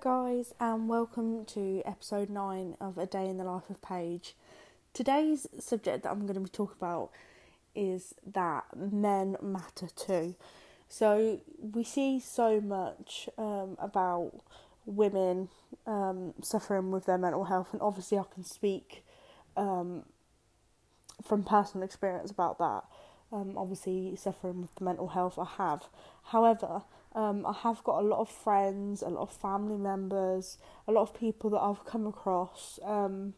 Guys, and welcome to episode 9 of A Day in the Life of Paige. Today's subject that I'm going to be talking about is that men matter too. So, we see so much um, about women um, suffering with their mental health, and obviously, I can speak um, from personal experience about that. Um, obviously, suffering with the mental health I have. However, um, I have got a lot of friends, a lot of family members, a lot of people that I've come across um,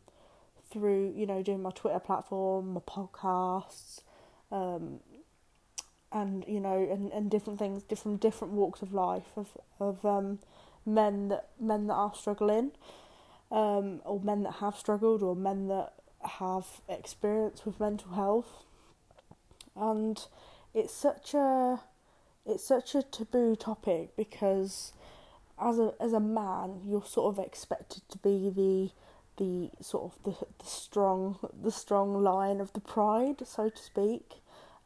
through, you know, doing my Twitter platform, my podcasts, um, and you know, and, and different things, different different walks of life of of um, men that men that are struggling, um, or men that have struggled, or men that have experience with mental health, and it's such a it's such a taboo topic because as a as a man you're sort of expected to be the the sort of the, the strong the strong line of the pride so to speak.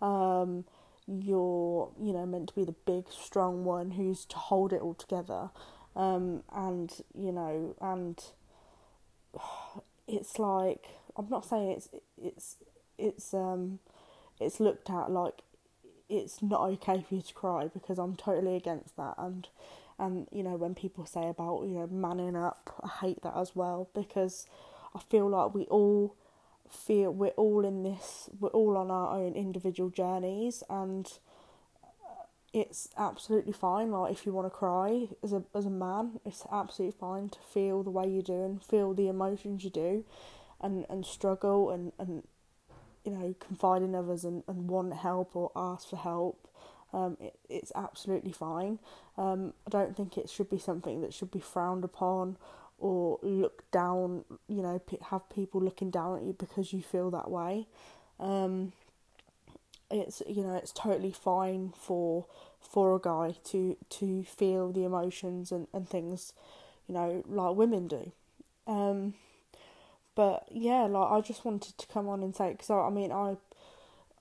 Um, you're you know meant to be the big strong one who's to hold it all together. Um, and you know and it's like I'm not saying it's it's it's um it's looked at like it's not okay for you to cry because I'm totally against that. And and you know when people say about you know manning up I hate that as well because I feel like we all feel we're all in this we're all on our own individual journeys and it's absolutely fine. Like if you want to cry as a as a man it's absolutely fine to feel the way you do and feel the emotions you do and and struggle and and you know, confide in others and, and want help or ask for help, um, it, it's absolutely fine. Um, I don't think it should be something that should be frowned upon or looked down, you know, have people looking down at you because you feel that way. Um, it's you know it's totally fine for for a guy to to feel the emotions and, and things you know like women do um but yeah, like I just wanted to come on and say because I, I mean I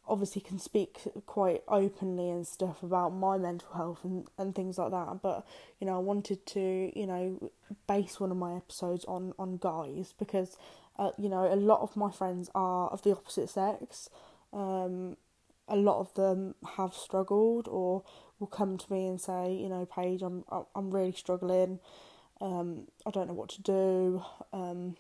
obviously can speak quite openly and stuff about my mental health and, and things like that but you know i wanted to you know base one of my episodes on on guys because uh, you know a lot of my friends are of the opposite sex. Um, a lot of them have struggled or will come to me and say you know paige i'm i'm really struggling. Um, i don't know what to do. Um,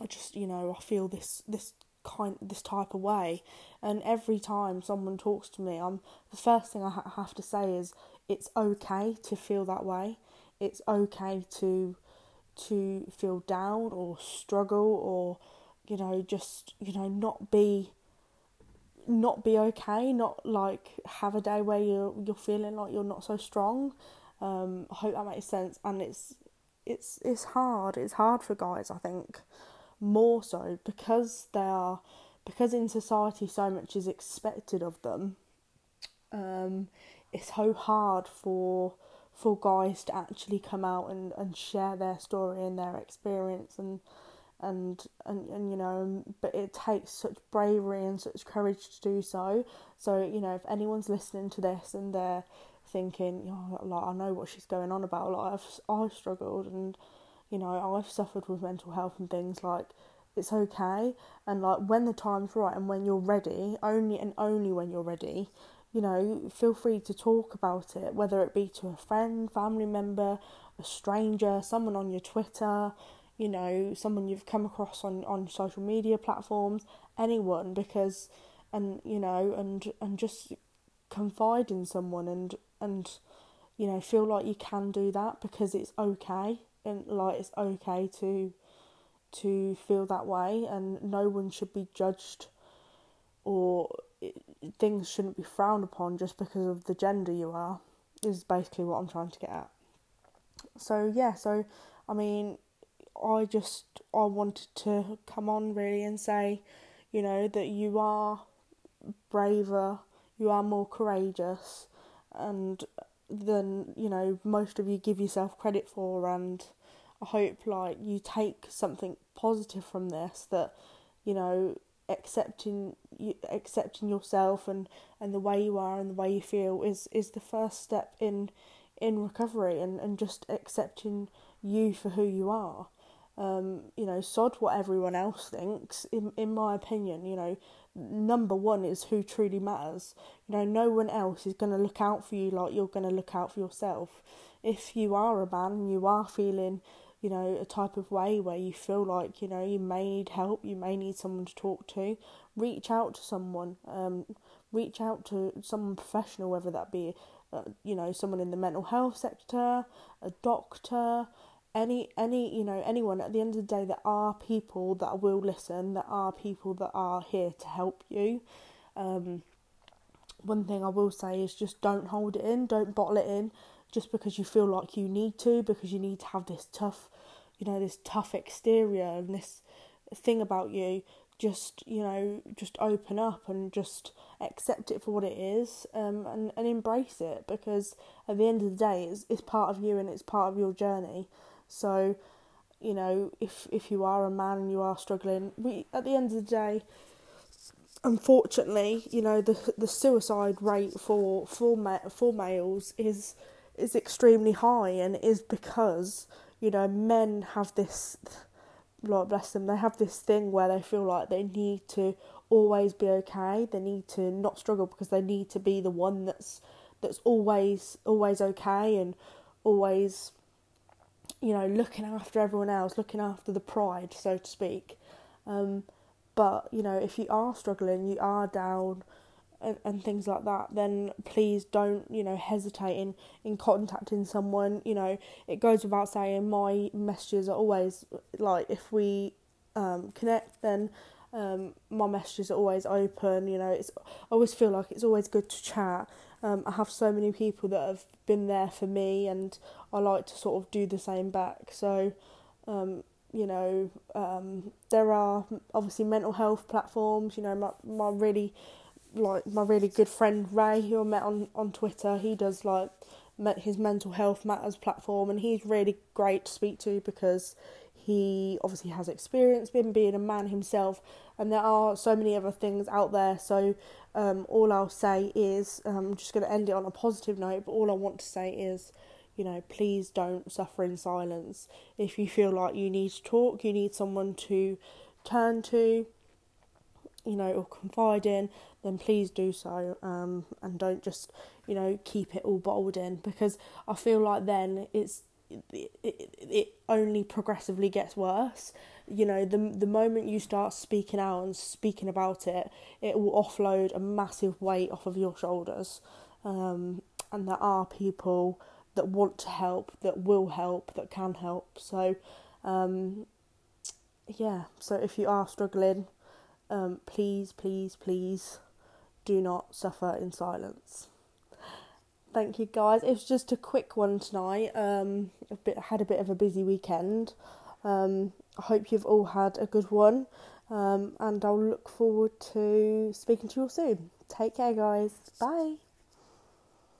I just you know I feel this this kind this type of way, and every time someone talks to me, I'm the first thing I ha- have to say is it's okay to feel that way. It's okay to to feel down or struggle or you know just you know not be not be okay not like have a day where you're you're feeling like you're not so strong. Um, I hope that makes sense. And it's it's it's hard. It's hard for guys I think more so because they are because in society so much is expected of them um, it's so hard for for guys to actually come out and, and share their story and their experience and and, and and you know but it takes such bravery and such courage to do so. So you know if anyone's listening to this and they're thinking oh, like I know what she's going on about like I've I've struggled and you know, I've suffered with mental health and things like it's okay. And like when the time's right and when you're ready, only and only when you're ready, you know, feel free to talk about it, whether it be to a friend, family member, a stranger, someone on your Twitter, you know, someone you've come across on, on social media platforms, anyone because and you know, and and just confide in someone and and you know, feel like you can do that because it's okay and like it's okay to to feel that way and no one should be judged or things shouldn't be frowned upon just because of the gender you are is basically what I'm trying to get at. So yeah, so I mean I just I wanted to come on really and say, you know, that you are braver, you are more courageous and than you know most of you give yourself credit for and I hope like you take something positive from this that you know accepting you accepting yourself and and the way you are and the way you feel is is the first step in in recovery and, and just accepting you for who you are. Um, you know, sod what everyone else thinks. In in my opinion, you know, number one is who truly matters. You know, no one else is going to look out for you like you're going to look out for yourself. If you are a man and you are feeling, you know, a type of way where you feel like, you know, you may need help, you may need someone to talk to, reach out to someone. Um, reach out to someone professional, whether that be, uh, you know, someone in the mental health sector, a doctor, any any you know anyone at the end of the day there are people that will listen there are people that are here to help you. Um, one thing i will say is just don't hold it in don't bottle it in just because you feel like you need to because you need to have this tough you know this tough exterior and this thing about you. Just you know just open up and just accept it for what it is um, and, and embrace it because at the end of the day it's, it's part of you and it's part of your journey so, you know, if if you are a man and you are struggling, we at the end of the day, unfortunately, you know, the the suicide rate for for ma- for males is is extremely high, and it is because you know men have this, Lord bless them, they have this thing where they feel like they need to always be okay. They need to not struggle because they need to be the one that's that's always always okay and always you know, looking after everyone else, looking after the pride, so to speak. Um, but you know, if you are struggling, you are down, and, and things like that, then please don't you know hesitate in in contacting someone. You know, it goes without saying. My messages are always like if we um, connect, then um, my messages are always open. You know, it's I always feel like it's always good to chat. Um, I have so many people that have been there for me, and I like to sort of do the same back. So, um, you know, um, there are obviously mental health platforms. You know, my my really like my really good friend Ray, who I met on on Twitter. He does like his mental health matters platform, and he's really great to speak to because he obviously has experience in being a man himself, and there are so many other things out there. So um, all I'll say is, um, I'm just going to end it on a positive note, but all I want to say is, you know, please don't suffer in silence. If you feel like you need to talk, you need someone to turn to, you know, or confide in, then please do so. Um, and don't just, you know, keep it all bottled in because I feel like then it's it, it, it only progressively gets worse. You know the the moment you start speaking out and speaking about it it will offload a massive weight off of your shoulders. Um, and there are people that want to help that will help that can help. So um, yeah so if you are struggling um, please please please do not suffer in silence thank you guys it was just a quick one tonight um, a bit had a bit of a busy weekend um, I hope you've all had a good one, um, and I'll look forward to speaking to you all soon. Take care, guys. Bye.